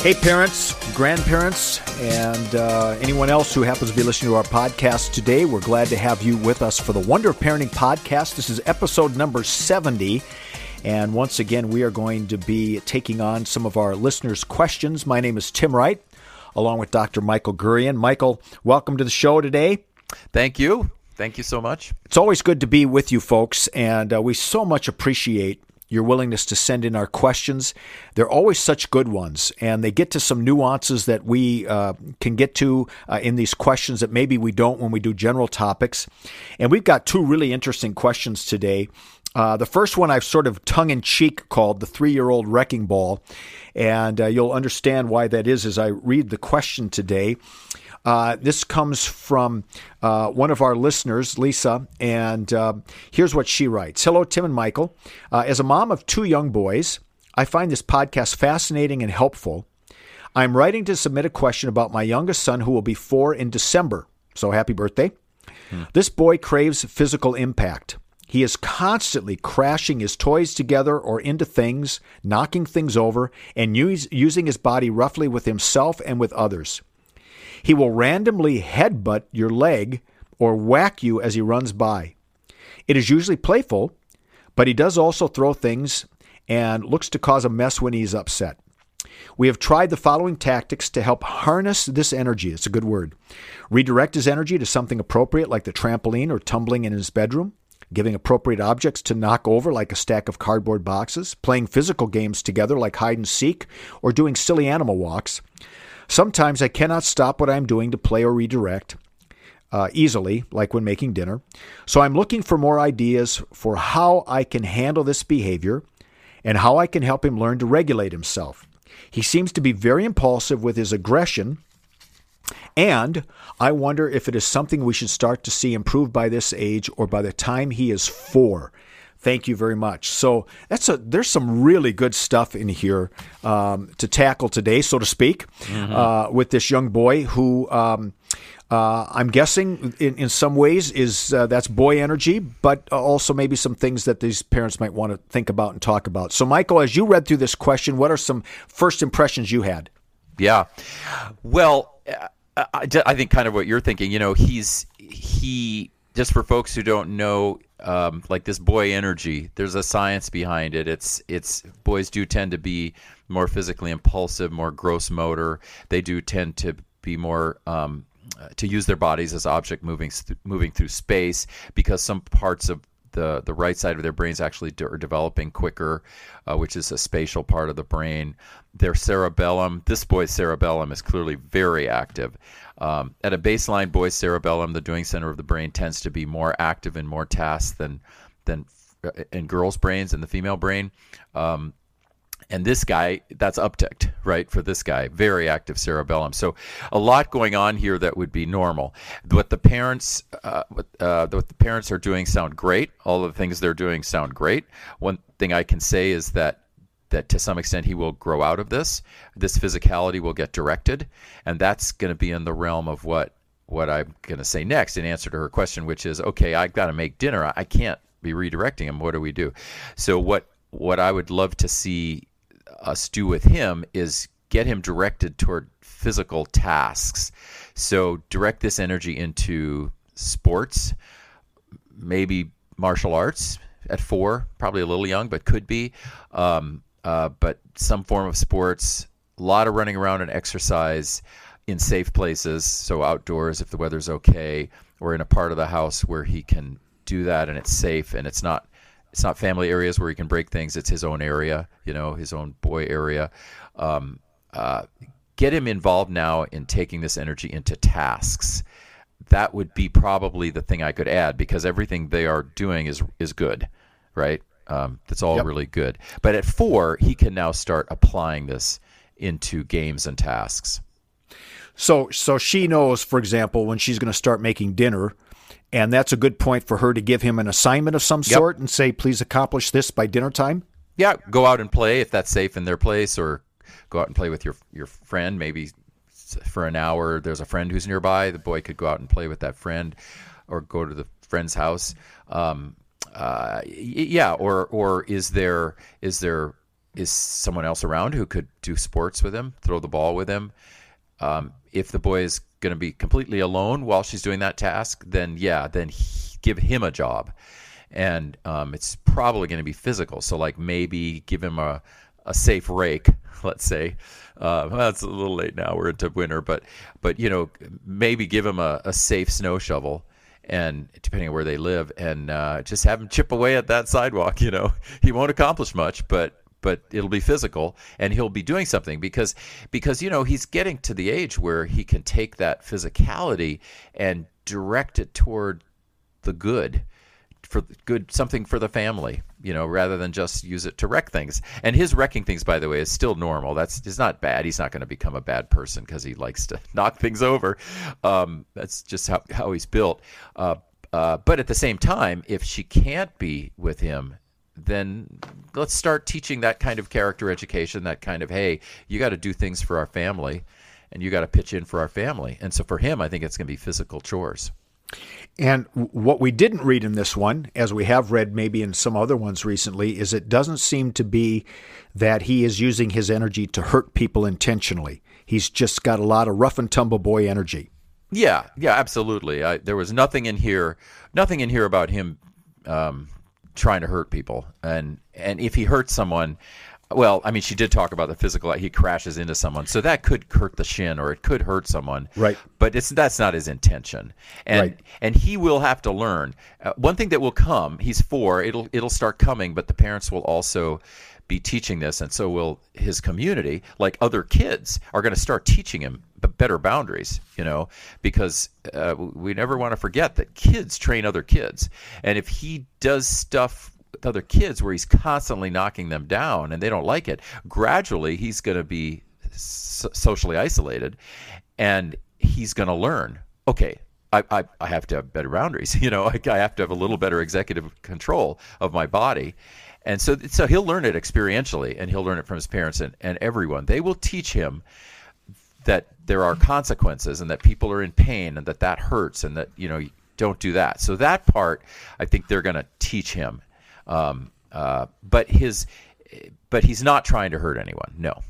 Hey, parents, grandparents, and uh, anyone else who happens to be listening to our podcast today, we're glad to have you with us for the Wonder of Parenting podcast. This is episode number 70. And once again, we are going to be taking on some of our listeners' questions. My name is Tim Wright, along with Dr. Michael Gurian. Michael, welcome to the show today. Thank you. Thank you so much. It's always good to be with you folks, and uh, we so much appreciate your willingness to send in our questions. They're always such good ones, and they get to some nuances that we uh, can get to uh, in these questions that maybe we don't when we do general topics. And we've got two really interesting questions today. Uh, the first one I've sort of tongue in cheek called the three year old wrecking ball. And uh, you'll understand why that is as I read the question today. Uh, this comes from uh, one of our listeners, Lisa, and uh, here's what she writes Hello, Tim and Michael. Uh, as a mom of two young boys, I find this podcast fascinating and helpful. I'm writing to submit a question about my youngest son, who will be four in December. So happy birthday. Hmm. This boy craves physical impact. He is constantly crashing his toys together or into things, knocking things over, and use, using his body roughly with himself and with others. He will randomly headbutt your leg or whack you as he runs by. It is usually playful, but he does also throw things and looks to cause a mess when he's upset. We have tried the following tactics to help harness this energy. It's a good word. Redirect his energy to something appropriate like the trampoline or tumbling in his bedroom, giving appropriate objects to knock over like a stack of cardboard boxes, playing physical games together like hide and seek, or doing silly animal walks, Sometimes I cannot stop what I'm doing to play or redirect uh, easily, like when making dinner. So I'm looking for more ideas for how I can handle this behavior and how I can help him learn to regulate himself. He seems to be very impulsive with his aggression, and I wonder if it is something we should start to see improve by this age or by the time he is four. Thank you very much. So that's a there's some really good stuff in here um, to tackle today, so to speak, mm-hmm. uh, with this young boy who. Um, uh, I'm guessing in, in some ways is uh, that's boy energy, but also maybe some things that these parents might want to think about and talk about. So, Michael, as you read through this question, what are some first impressions you had? Yeah, well, I, I think kind of what you're thinking. You know, he's he just for folks who don't know, um, like this boy energy, there's a science behind it. It's it's boys do tend to be more physically impulsive, more gross motor. They do tend to be more um, to use their bodies as object moving moving through space because some parts of the the right side of their brains actually are developing quicker, uh, which is a spatial part of the brain. Their cerebellum, this boy's cerebellum is clearly very active. Um, at a baseline, boy's cerebellum, the doing center of the brain, tends to be more active in more tasks than than uh, in girls' brains and the female brain. Um, and this guy, that's upticked, right? For this guy, very active cerebellum. So, a lot going on here that would be normal. What the parents, uh, what, uh, what the parents are doing sound great. All the things they're doing sound great. One thing I can say is that that to some extent he will grow out of this. This physicality will get directed, and that's going to be in the realm of what what I'm going to say next in answer to her question, which is, okay, I've got to make dinner. I can't be redirecting him. What do we do? So what what I would love to see us do with him is get him directed toward physical tasks. So direct this energy into sports, maybe martial arts at four, probably a little young, but could be. Um, uh, but some form of sports, a lot of running around and exercise in safe places, so outdoors if the weather's okay, or in a part of the house where he can do that and it's safe and it's not it's not family areas where he can break things. It's his own area, you know, his own boy area. Um, uh, get him involved now in taking this energy into tasks. that would be probably the thing I could add because everything they are doing is is good, right? Um, that's all Yep. really good. But at four, he can now start applying this into games and tasks. So so she knows, for example, when she's going to start making dinner, and that's a good point for her to give him an assignment of some Yep. sort and say, "Please accomplish this by dinner time." Yeah, go out and play if that's safe in their place, or go out and play with your your friend. Maybe for an hour. There's a friend who's nearby. The boy could go out and play with that friend, or go to the friend's house. Um, uh, yeah, or or is there is there is someone else around who could do sports with him, throw the ball with him? Um, if the boy is going to be completely alone while she's doing that task, then yeah, then he, give him a job, and um, it's probably going to be physical. So like maybe give him a a safe rake, let's say. Uh, well, it's a little late now. We're into winter, but but you know maybe give him a, a safe snow shovel. And depending on where they live, and uh, just have him chip away at that sidewalk. You know, he won't accomplish much, but but it'll be physical and he'll be doing something because because you know he's getting to the age where he can take that physicality and direct it toward the good for good something for the family you know rather than just use it to wreck things. And his wrecking things by the way is still normal. That's is not bad. He's not going to become a bad person because he likes to knock things over. Um, that's just how, how he's built. Uh, uh, but at the same time if she can't be with him then let's start teaching that kind of character education that kind of hey you got to do things for our family and you got to pitch in for our family. And so for him i think it's going to be physical chores And what we didn't read in this one, as we have read maybe in some other ones recently, is it doesn't seem to be that he is using his energy to hurt people intentionally. He's just got a lot of rough and tumble boy energy. Yeah, yeah, absolutely. I, there was nothing in here, nothing in here about him um, trying to hurt people, and and if he hurts someone, well, I mean, she did talk about the physical. He crashes into someone, so that could hurt the shin, or it could hurt someone. Right. But it's that's not his intention, and Right. and he will have to learn. Uh, one thing that will come. He's four. It'll it'll start coming, but the parents will also be teaching this, and so will his community. Like other kids are going to start teaching him better boundaries. You know, because uh, we never want to forget that kids train other kids, and if he does stuff with other kids where he's constantly knocking them down and they don't like it, gradually he's going to be so- socially isolated, and he's going to learn. Okay, I, I, I have to have better boundaries. You know, I, I have to have a little better executive control of my body. And so, so he'll learn it experientially, and he'll learn it from his parents and, and everyone. They will teach him that there are consequences, and that people are in pain, and that that hurts, and that you know, don't do that. So that part, I think they're going to teach him. Um, uh, but his, but he's not trying to hurt anyone. No.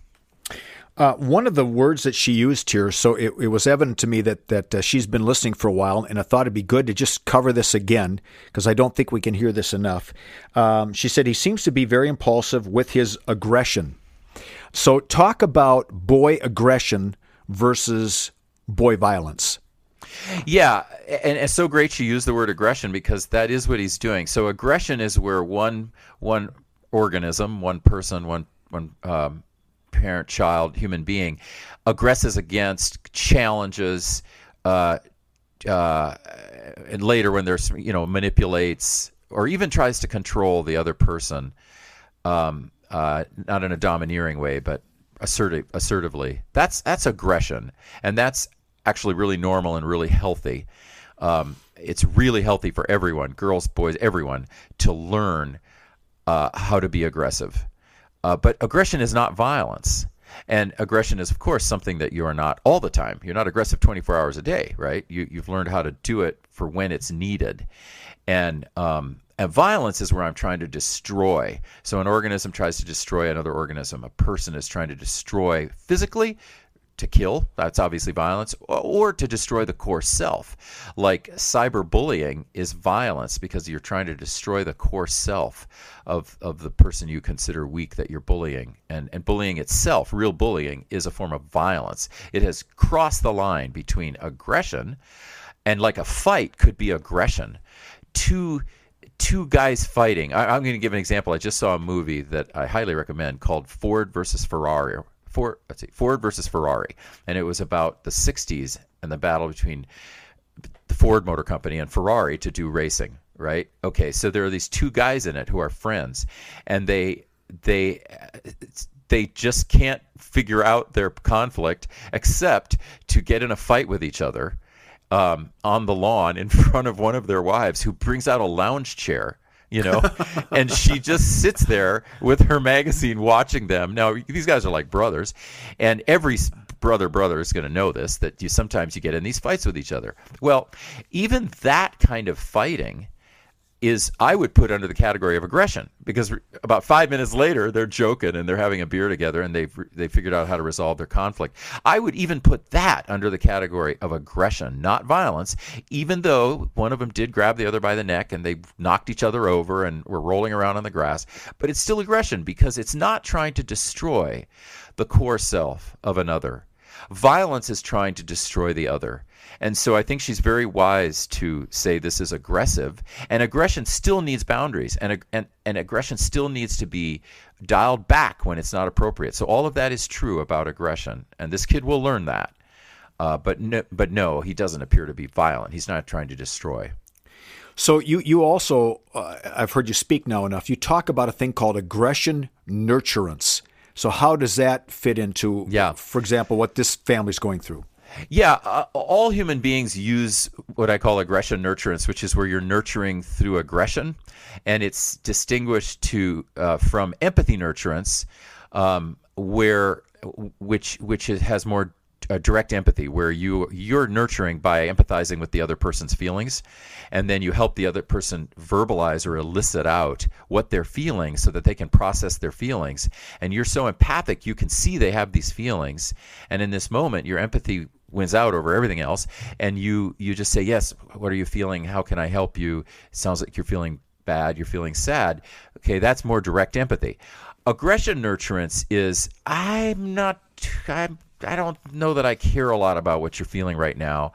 Uh, one of the words that she used here, so it, it was evident to me that that uh, she's been listening for a while, and I thought it'd be good to just cover this again because I don't think we can hear this enough. Um, she said he seems to be very impulsive with his aggression. So talk about boy aggression versus boy violence. Yeah, and it's so great you use the word aggression because that is what he's doing. So aggression is where one one organism, one person, one one um, parent, child, human being, aggresses against, challenges, uh, uh, and later when there's you know manipulates or even tries to control the other person, um, uh, not in a domineering way, but assertive, assertively. That's that's aggression, and that's actually really normal and really healthy. Um, it's really healthy for everyone, girls, boys, everyone, to learn uh, how to be aggressive. Uh, but aggression is not violence. And aggression is, of course, something that you are not all the time. You're not aggressive 24 hours a day, right? You, you've learned how to do it for when it's needed. And, um, and violence is where I'm trying to destroy. So an organism tries to destroy another organism. A person is trying to destroy physically, to kill, that's obviously violence, or to destroy the core self. Like cyberbullying is violence because you're trying to destroy the core self of, of the person you consider weak that you're bullying. And, and bullying itself, real bullying, is a form of violence. It has crossed the line between aggression and like a fight could be aggression. Two two guys fighting. I, I'm going to give an example. I just saw a movie that I highly recommend called Ford versus Ferrari. Ford, let's see, Ford versus Ferrari, and it was about the '60s and the battle between the Ford Motor Company and Ferrari to do racing, right? Okay, so there are these two guys in it who are friends, and they they they just can't figure out their conflict except to get in a fight with each other um, on the lawn in front of one of their wives, who brings out a lounge chair you know? And she just sits there with her magazine watching them. Now these guys are like brothers and every brother brother is going to know this that you sometimes you get in these fights with each other. Well even that kind of fighting is I would put under the category of aggression because about five minutes later they're joking and they're having a beer together and they've they figured out how to resolve their conflict. I would even put that under the category of aggression, not violence, even though one of them did grab the other by the neck and they knocked each other over and were rolling around on the grass. But it's still aggression because it's not trying to destroy the core self of another. Violence is trying to destroy the other. And so I think she's very wise to say this is aggressive. And aggression still needs boundaries, and, and, and aggression still needs to be dialed back when it's not appropriate. So all of that is true about aggression. And this kid will learn that. Uh, but, no, but no, he doesn't appear to be violent. He's not trying to destroy. So you you also uh, I've heard you speak now enough. You talk about a thing called aggression nurturance. So how does that fit into, yeah. for example, what this family's going through? Yeah, uh, all human beings use what I call aggression nurturance, which is where you're nurturing through aggression, and it's distinguished to uh, from empathy nurturance, um, where which which has more uh, direct empathy, where you you're nurturing by empathizing with the other person's feelings, and then you help the other person verbalize or elicit out what they're feeling so that they can process their feelings. And you're so empathic, you can see they have these feelings, and in this moment, your empathy wins out over everything else. And you you just say yes what are you feeling? How can i help you? It sounds like you're feeling bad. You're feeling sad. Okay that's more direct empathy. Aggression nurturance is i'm not i'm i don't know that i care a lot about what you're feeling right now.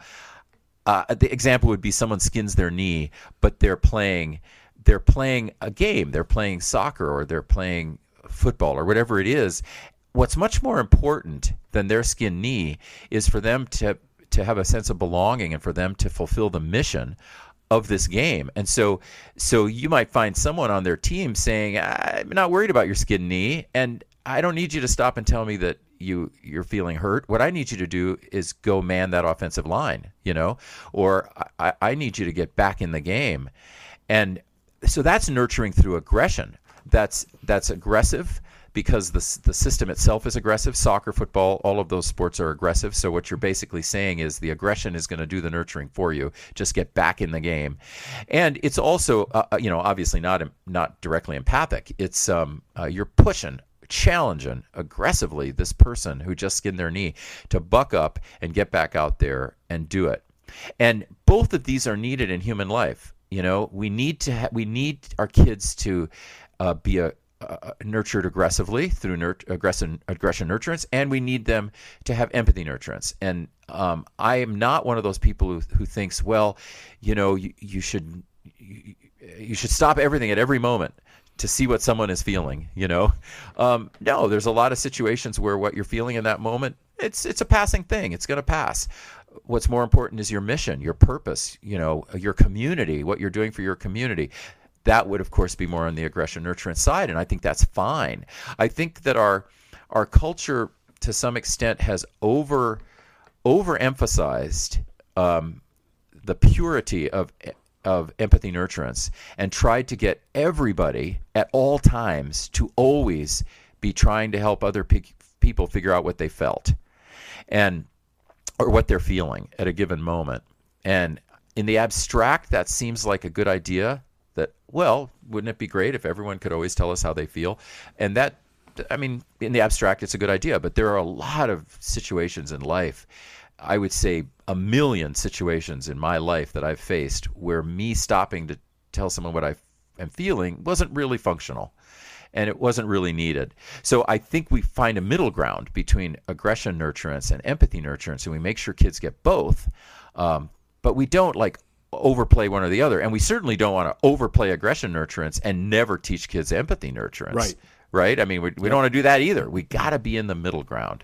Uh, the example would be someone skins their knee but they're playing they're playing a game. They're playing soccer or they're playing football or whatever it is. What's much more important than their skin knee is for them to to have a sense of belonging and for them to fulfill the mission of this game. And so so you might find someone on their team saying, "I'm not worried about your skin knee and I don't need you to stop and tell me that you you're feeling hurt. What I need you to do is go man that offensive line, you know, or I, I need you to get back in the game." And so that's nurturing through aggression. That's that's aggressive because the, the system itself is aggressive. Soccer, football, all of those sports are aggressive. So what you're basically saying is the aggression is going to do the nurturing for you. Just get back in the game, and it's also uh, uh, you know obviously not not directly empathic. It's um, uh, you're pushing challenging aggressively this person who just skinned their knee to buck up and get back out there and do it. And both of these are needed in human life. You know, we need to ha- we need our kids to uh, be a, uh, nurtured aggressively through nurt- aggression, aggression nurturance, and we need them to have empathy nurturance. And um, I am not one of those people who, who thinks, well, you know, you, you should you, you, should stop everything at every moment to see what someone is feeling. You know, um, no, there's a lot of situations where what you're feeling in that moment, it's it's a passing thing. It's going to pass what's more important is your mission, your purpose, you know, your community, what you're doing for your community that would of course be more on the aggression nurturance side and i think that's fine i think that our our culture to some extent has over overemphasized um, the purity of of empathy nurturance and tried to get everybody at all times to always be trying to help other pe- people figure out what they felt and or what they're feeling at a given moment. And in the abstract that seems like a good idea that well wouldn't it be great if everyone could always tell us how they feel? And that i mean in the abstract it's a good idea but there are a lot of situations in life i would say a million situations in my life that i've faced where me stopping to tell someone what i am feeling wasn't really functional and it wasn't really needed. So I think we find a middle ground between aggression nurturance and empathy nurturance, and we make sure kids get both. Um, but we don't like overplay one or the other. And we certainly don't want to overplay aggression nurturance and never teach kids empathy nurturance. Right. Right? I mean, we, we yep. don't want to do that either. We got to be in the middle ground.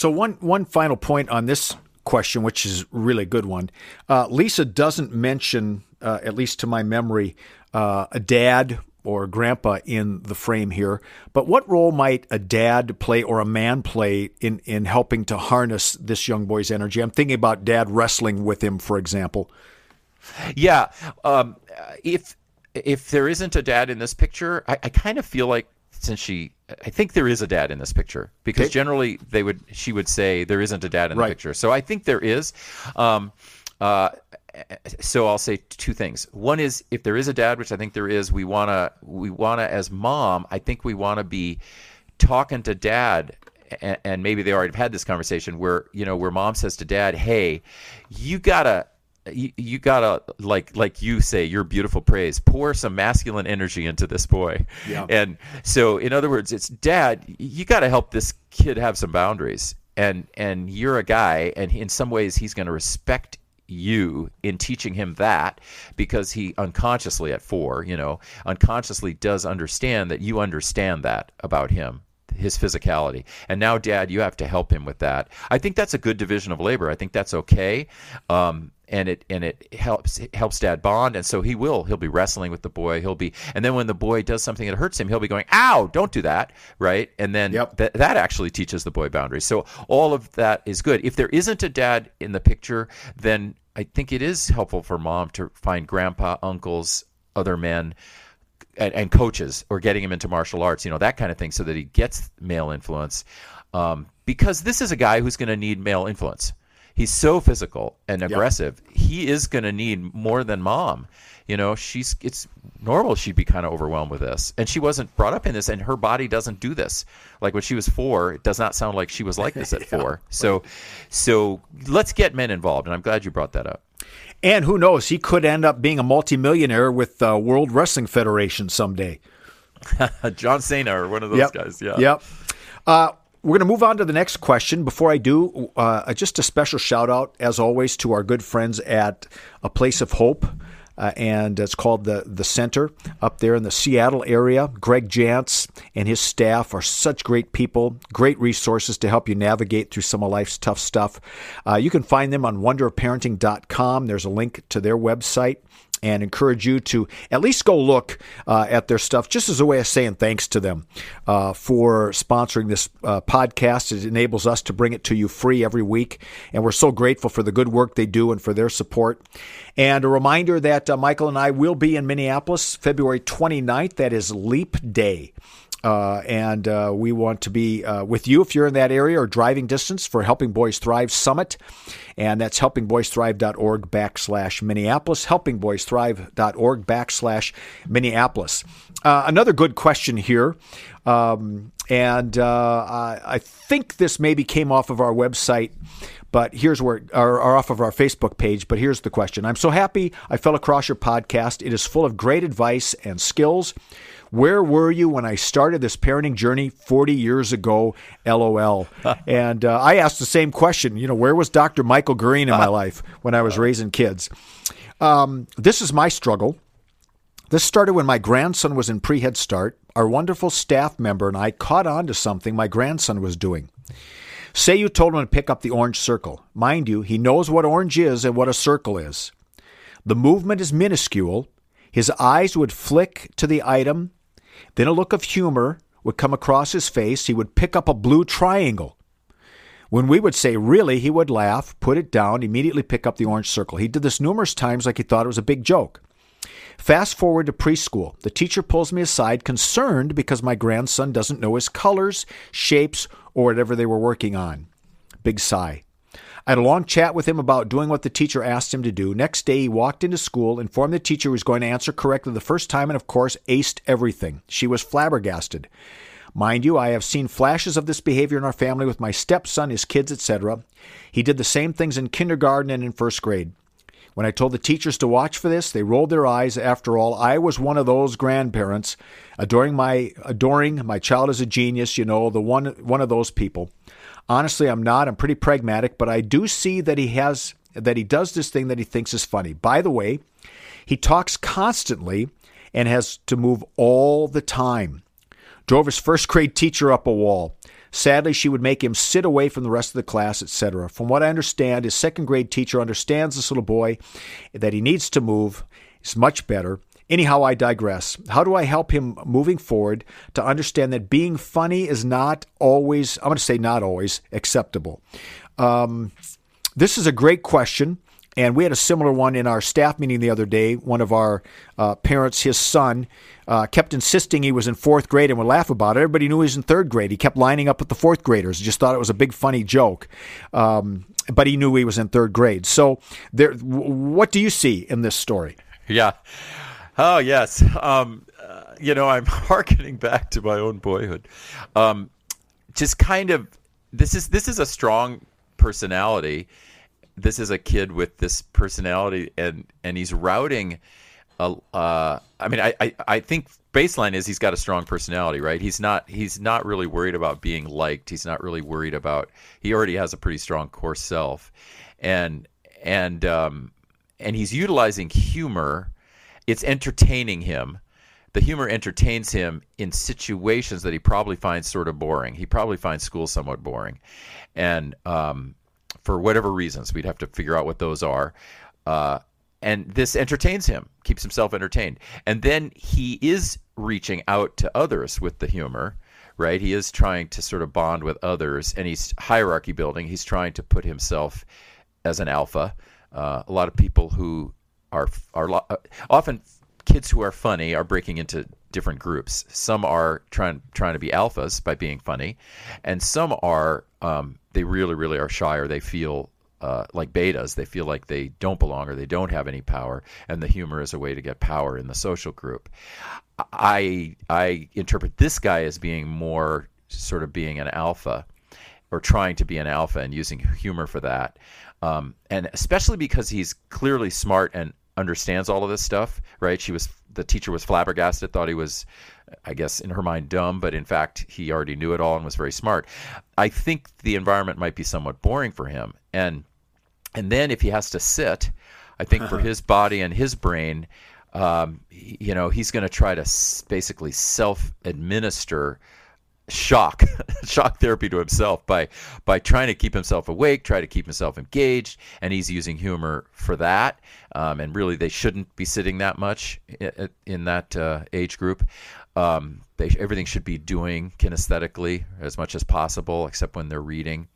So one one final point on this question, which is really a good one. Uh, Lisa doesn't mention, uh, at least to my memory, uh, a dad or a grandpa in the frame here. But what role might a dad play or a man play in in helping to harness this young boy's energy? I'm thinking about dad wrestling with him, for example. Yeah, um, if if there isn't a dad in this picture, I, I kind of feel like since she I think there is a dad in this picture because Okay. generally they would she would say there isn't a dad in Right. the picture. So I think there is. Um, uh, so I'll say two things. One is if there is a dad, which I think there is, we wanna we wanna as mom, I think we wanna be talking to dad. And, and maybe they already have had this conversation where you know where mom says to dad, "Hey, you gotta you, you gotta like like you say your beautiful praise pour some masculine energy into this boy Yeah. and so in other words it's dad you gotta help this kid have some boundaries and and you're a guy and in some ways he's going to respect you in teaching him that because he unconsciously at four you know unconsciously does understand that you understand that about him his physicality. And now, Dad, you have to help him with that. I think that's a good division of labor. I think that's okay, um, and it and it helps it helps Dad bond. And so he will. He'll be wrestling with the boy. He'll be, and then when the boy does something that hurts him, he'll be going, "Ow! Don't do that!" Right? And then Yep. that that actually teaches the boy boundaries. So all of that is good. If there isn't a dad in the picture, then I think it is helpful for mom to find grandpa, uncles, other men and, and coaches or getting him into martial arts, you know, that kind of thing, so that he gets male influence. Um, because this is a guy who's going to need male influence. He's so physical and aggressive. He is going to need more than mom. You know, she's it's normal she'd be kind of overwhelmed with this. And she wasn't brought up in this and her body doesn't do this. Like when she was 4, it does not sound like she was like this at 4. So so let's get men involved and I'm glad you brought that up. And who knows, he could end up being a multimillionaire with uh, World Wrestling Federation someday. John Cena or one of those yep. guys, yeah. Yep. Uh, we're going to move on to the next question. Before I do, uh, just a special shout out, as always, to our good friends at A Place of Hope. Uh, and it's called the the Center up there in the Seattle area. Greg Jantz and his staff are such great people, great resources to help you navigate through some of life's tough stuff. Uh, you can find them on wonderofparenting.com. There's a link to their website and encourage you to at least go look uh, at their stuff just as a way of saying thanks to them uh, for sponsoring this uh, podcast. It enables us to bring it to you free every week, and we're so grateful for the good work they do and for their support. And a reminder that uh, Michael and I will be in Minneapolis February 29th. That is Leap Day. Uh, and uh, we want to be uh, with you if you're in that area or driving distance for Helping Boys Thrive Summit. And that's helpingboysthrive.org backslash Minneapolis, helpingboysthrive.org backslash Minneapolis. Uh, another good question here. Um, and uh, I, I think this maybe came off of our website but here's where, or, or off of our Facebook page. But here's the question I'm so happy I fell across your podcast. It is full of great advice and skills. Where were you when I started this parenting journey 40 years ago? LOL. and uh, I asked the same question. You know, where was Dr. Michael Gurian in my life when I was raising kids? Um, this is my struggle. This started when my grandson was in pre Head Start. Our wonderful staff member and I caught on to something my grandson was doing. Say you told him to pick up the orange circle. Mind you, he knows what orange is and what a circle is. The movement is minuscule. His eyes would flick to the item. Then a look of humor would come across his face. He would pick up a blue triangle. When we would say, really, he would laugh, put it down, immediately pick up the orange circle. He did this numerous times like he thought it was a big joke. Fast forward to preschool. The teacher pulls me aside, concerned because my grandson doesn't know his colors, shapes, or whatever they were working on. Big sigh. I had a long chat with him about doing what the teacher asked him to do. Next day, he walked into school, informed the teacher he was going to answer correctly the first time, and of course, aced everything. She was flabbergasted. Mind you, I have seen flashes of this behavior in our family with my stepson, his kids, etc. He did the same things in kindergarten and in first grade. When I told the teachers to watch for this, they rolled their eyes. After all, I was one of those grandparents, adoring my adoring my child as a genius, you know, the one one of those people. Honestly, I'm not. I'm pretty pragmatic, but I do see that he has that he does this thing that he thinks is funny. By the way, he talks constantly and has to move all the time. Drove his first grade teacher up a wall. Sadly, she would make him sit away from the rest of the class, etc. From what I understand, his second grade teacher understands this little boy, that he needs to move. It's much better. Anyhow, I digress. How do I help him moving forward to understand that being funny is not always, I'm going to say not always, acceptable? Um, this is a great question. And we had a similar one in our staff meeting the other day. One of our uh, parents, his son, uh, kept insisting he was in fourth grade and would laugh about it. Everybody knew he was in third grade. He kept lining up with the fourth graders. Just thought it was a big funny joke. Um, but he knew he was in third grade. So, there, what do you see in this story? Yeah. Oh yes. Um, uh, you know, I'm harkening back to my own boyhood. Um, just kind of this is this is a strong personality. This is a kid with this personality, and and he's routing. A, uh, I mean, I, I I think baseline is he's got a strong personality, right? He's not he's not really worried about being liked. He's not really worried about. He already has a pretty strong core self, and and um, and he's utilizing humor. It's entertaining him. The humor entertains him in situations that he probably finds sort of boring. He probably finds school somewhat boring, and um, for whatever reasons, we'd have to figure out what those are. Uh, and this entertains him, keeps himself entertained, and then he is reaching out to others with the humor right? He is trying to sort of bond with others, and he's hierarchy building. He's trying to put himself as an alpha. Uh, a lot of people who are are uh, often kids who are funny are breaking into different groups. Some are trying trying to be alphas by being funny, and some are um, they really really are shy or they feel uh, like betas. They feel like they don't belong or they don't have any power, and the humor is a way to get power in the social group. I I interpret this guy as being more sort of being an alpha or trying to be an alpha and using humor for that. Um, and especially because he's clearly smart and understands all of this stuff, right? She was the teacher was flabbergasted, thought he was, I guess, in her mind, dumb, but in fact, he already knew it all and was very smart. I think the environment might be somewhat boring for him, and and then if he has to sit, I think for his body and his brain, um, you know, he's going to try to s- basically self-administer shock shock therapy to himself by by trying to keep himself awake try to keep himself engaged and he's using humor for that. Um, and really they shouldn't be sitting that much in, in that uh, age group. Um, they, everything should be doing kinesthetically as much as possible except when they're reading.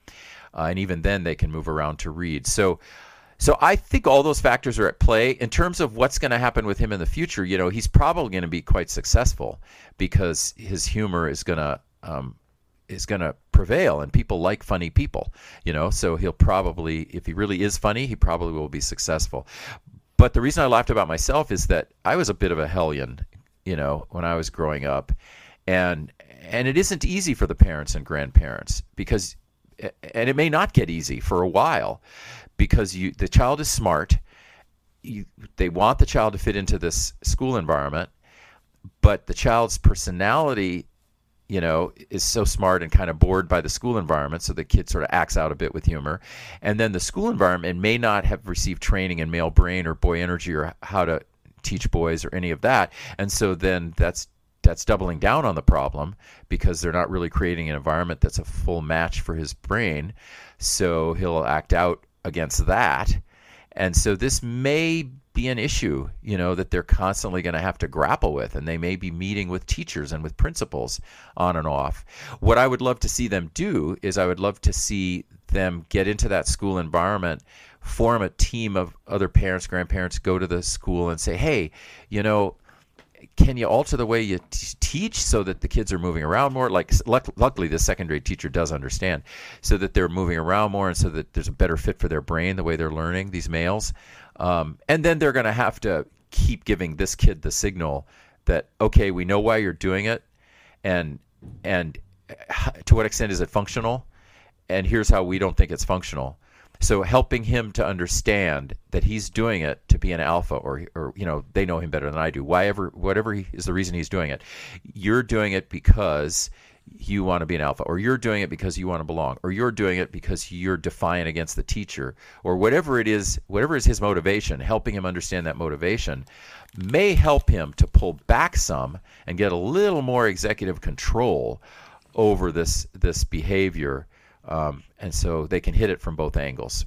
Uh, and even then they can move around to read. So so I think all those factors are at play. In terms of what's going to happen with him in the future. You know, he's probably going to be quite successful because his humor is going to um, is going to prevail, and people like funny people. You know, so he'll probably, if he really is funny, he probably will be successful. But the reason I laughed about myself is that I was a bit of a hellion, you know, when I was growing up, and and it isn't easy for the parents and grandparents because, and it may not get easy for a while, because you the child is smart. You, they want the child to fit into this school environment, but the child's personality you know, is so smart and kind of bored by the school environment, so the kid sort of acts out a bit with humor. And then the school environment may not have received training in male brain or boy energy or how to teach boys or any of that. And so then that's that's doubling down on the problem because they're not really creating an environment that's a full match for his brain. So he'll act out against that. And so this may be an issue, you know, that they're constantly going to have to grapple with, and they may be meeting with teachers and with principals on and off. What I would love to see them do is I would love to see them get into that school environment, form a team of other parents, grandparents, go to the school and say, hey, you know, can you alter the way you t- teach so that the kids are moving around more? Like, luck- luckily, the second grade teacher does understand, so that they're moving around more, and so that there's a better fit for their brain the way they're learning these males. Um, and then they're going to have to keep giving this kid the signal that okay, we know why you're doing it, and and to what extent is it functional? And here's how we don't think it's functional. So helping him to understand that he's doing it to be an alpha, or or you know they know him better than I do. Whatever whatever he, is the reason he's doing it, you're doing it because you want to be an alpha, or you're doing it because you want to belong, or you're doing it because you're defiant against the teacher, or whatever it is, whatever is his motivation. Helping him understand that motivation may help him to pull back some and get a little more executive control over this this behavior um, and so they can hit it from both angles.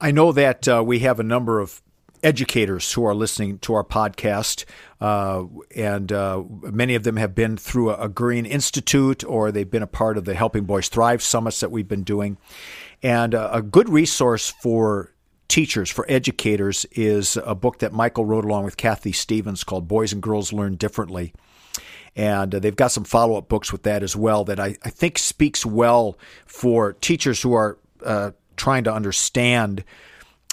I know that uh, we have a number of educators who are listening to our podcast, uh, and uh, many of them have been through a, a, Gurian Institute or they've been a part of the Helping Boys Thrive summits that we've been doing. And uh, a good resource for teachers, for educators, is a book that Michael wrote along with Kathy Stevens called Boys and Girls Learn Differently. And uh, they've got some follow up books with that as well that I, I think speaks well for teachers who are uh, trying to understand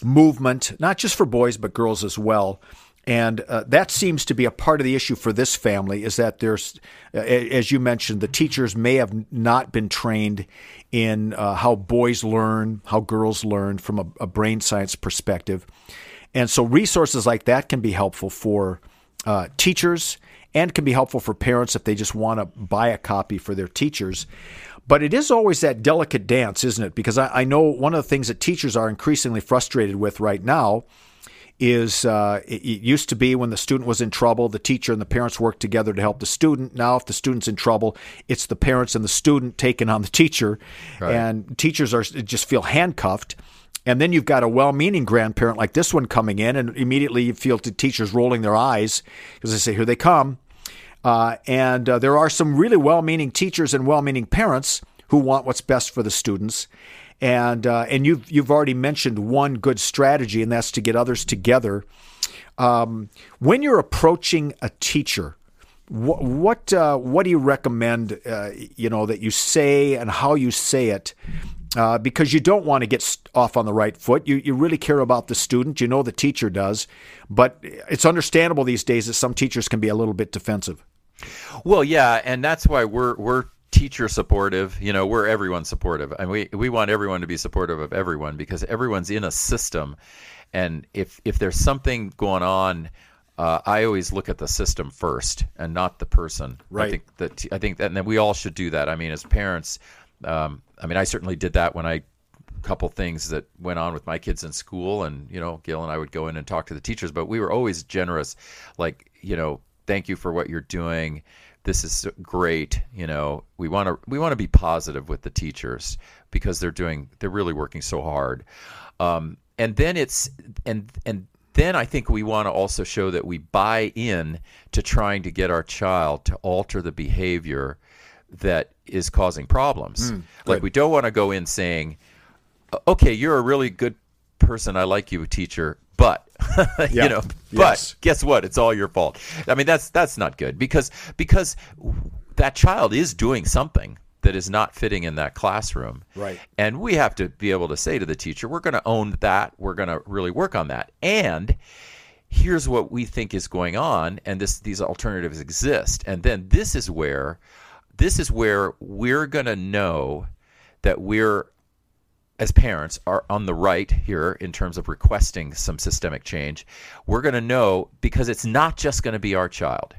movement, not just for boys, but girls as well. And uh, that seems to be a part of the issue for this family is that there's, as you mentioned, the teachers may have not been trained in uh, how boys learn, how girls learn from a, a, brain science perspective. And so resources like that can be helpful for uh, teachers and can be helpful for parents if they just want to buy a copy for their teachers. But it is always that delicate dance, isn't it? Because I, I know one of the things that teachers are increasingly frustrated with right now is uh, it, used to be when the student was in trouble, the teacher and the parents worked together to help the student. Now, if the student's in trouble, it's the parents and the student taking on the teacher, right. and teachers are just feel handcuffed. And then you've got a well-meaning grandparent like this one coming in, and immediately you feel the teachers rolling their eyes because they say, "Here they come." Uh, and uh, there are some really well meaning teachers and well meaning parents who want what's best for the students. And, uh, and you've, you've already mentioned one good strategy, and that's to get others together. Um, when you're approaching a teacher, what what, uh, what do you recommend? Uh, you know that you say and how you say it, uh, because you don't want to get off on the right foot. You you really care about the student. You know the teacher does, but it's understandable these days that some teachers can be a little bit defensive. Well, yeah, and that's why we're we're teacher supportive. You know, we're everyone supportive, and we we want everyone to be supportive of everyone because everyone's in a system, and if if there's something going on. Uh, I always look at the system first and not the person. Right. I think that I think that, and we all should do that. I mean, as parents, um, I mean, I certainly did that when I couple things that went on with my kids in school and you know Gail and I would go in and talk to the teachers but we were always generous like you know thank you for what you're doing. This is great. You know, we want to we want to be positive with the teachers because they're doing they're really working so hard. Um, and then it's and and then I think we want to also show that we buy in to trying to get our child to alter the behavior that is causing problems. Mm, like we don't want to go in saying, "Okay, you're a really good person. I like you, teacher, but yeah. you know but yes. guess what? It's all your fault. I mean that's that's not good because because that child is doing something that is not fitting in that classroom. Right. And we have to be able to say to the teacher we're going to own that. We're going to really work on that. And here's what we think is going on and this these alternatives exist. And then this is where this is where we're going to know that we're as parents are on the right here in terms of requesting some systemic change, we're going to know because it's not just going to be our child.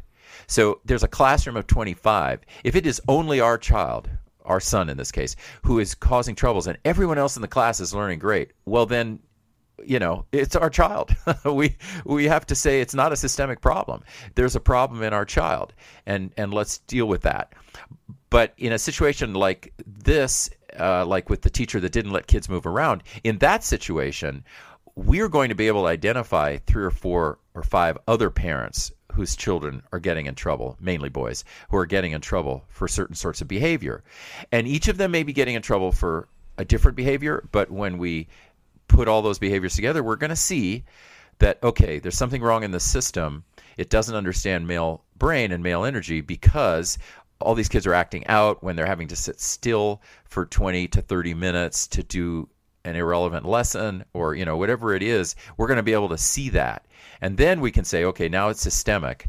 So there's a classroom of 25. If it is only our child, our son in this case, who is causing troubles and everyone else in the class is learning great, well, then you know it's our child we we have to say it's not a systemic problem there's a problem in our child and and let's deal with that but in a situation like this uh, like with the teacher that didn't let kids move around in that situation we're going to be able to identify three or four or five other parents whose children are getting in trouble, mainly boys, who are getting in trouble for certain sorts of behavior. And each of them may be getting in trouble for a different behavior, but when we put all those behaviors together, we're going to see that, okay, there's something wrong in the system. It doesn't understand male brain and male energy because all these kids are acting out when they're having to sit still for 20 to 30 minutes to do an irrelevant lesson or you know whatever it is we're going to be able to see that. And then we can say okay now it's systemic.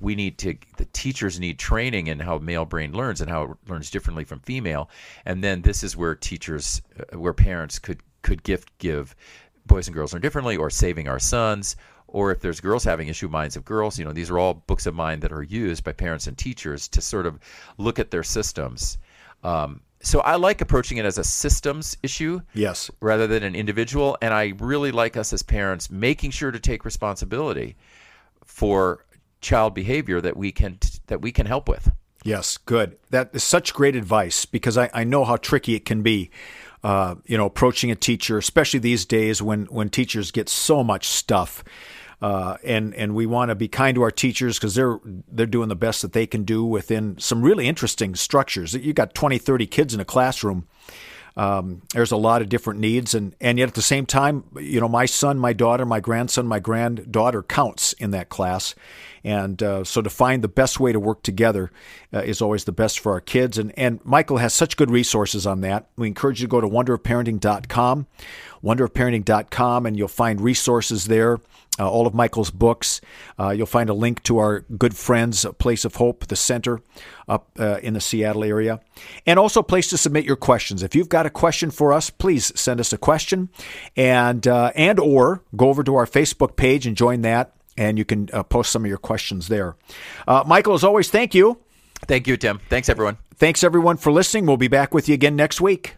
We need to the teachers need training in how male brain learns and how it learns differently from female. And then this is where teachers uh, where parents could could gift give boys and girls learn differently or saving our sons or if there's girls having issue minds of girls you know these are all books of mine that are used by parents and teachers to sort of look at their systems um, so I like approaching it as a systems issue, Yes. rather than an individual. And I really like us as parents making sure to take responsibility for child behavior that we can that we can help with. Yes, good. That is such great advice because I, I know how tricky it can be. Uh, you know, approaching a teacher, especially these days when when teachers get so much stuff, uh, and and we want to be kind to our teachers because they're they're doing the best that they can do within some really interesting structures. You got 20, 30 kids in a classroom. Um, there's a lot of different needs, and and yet at the same time, you know, my son, my daughter, my grandson, my granddaughter counts in that class, and uh, so to find the best way to work together uh, is always the best for our kids. And and Michael has such good resources on that. We encourage you to go to wonderofparenting.com, wonderofparenting.com, and you'll find resources there uh, all of Michael's books. Uh, you'll find a link to our good friends, Place of Hope, the center up uh, in the Seattle area, and also a place to submit your questions. If you've got a question for us, please send us a question, and uh, and or go over to our Facebook page and join that, and you can uh, post some of your questions there. Uh, Michael, as always, thank you. Thank you, Tim. Thanks, everyone. Thanks everyone for listening. We'll be back with you again next week.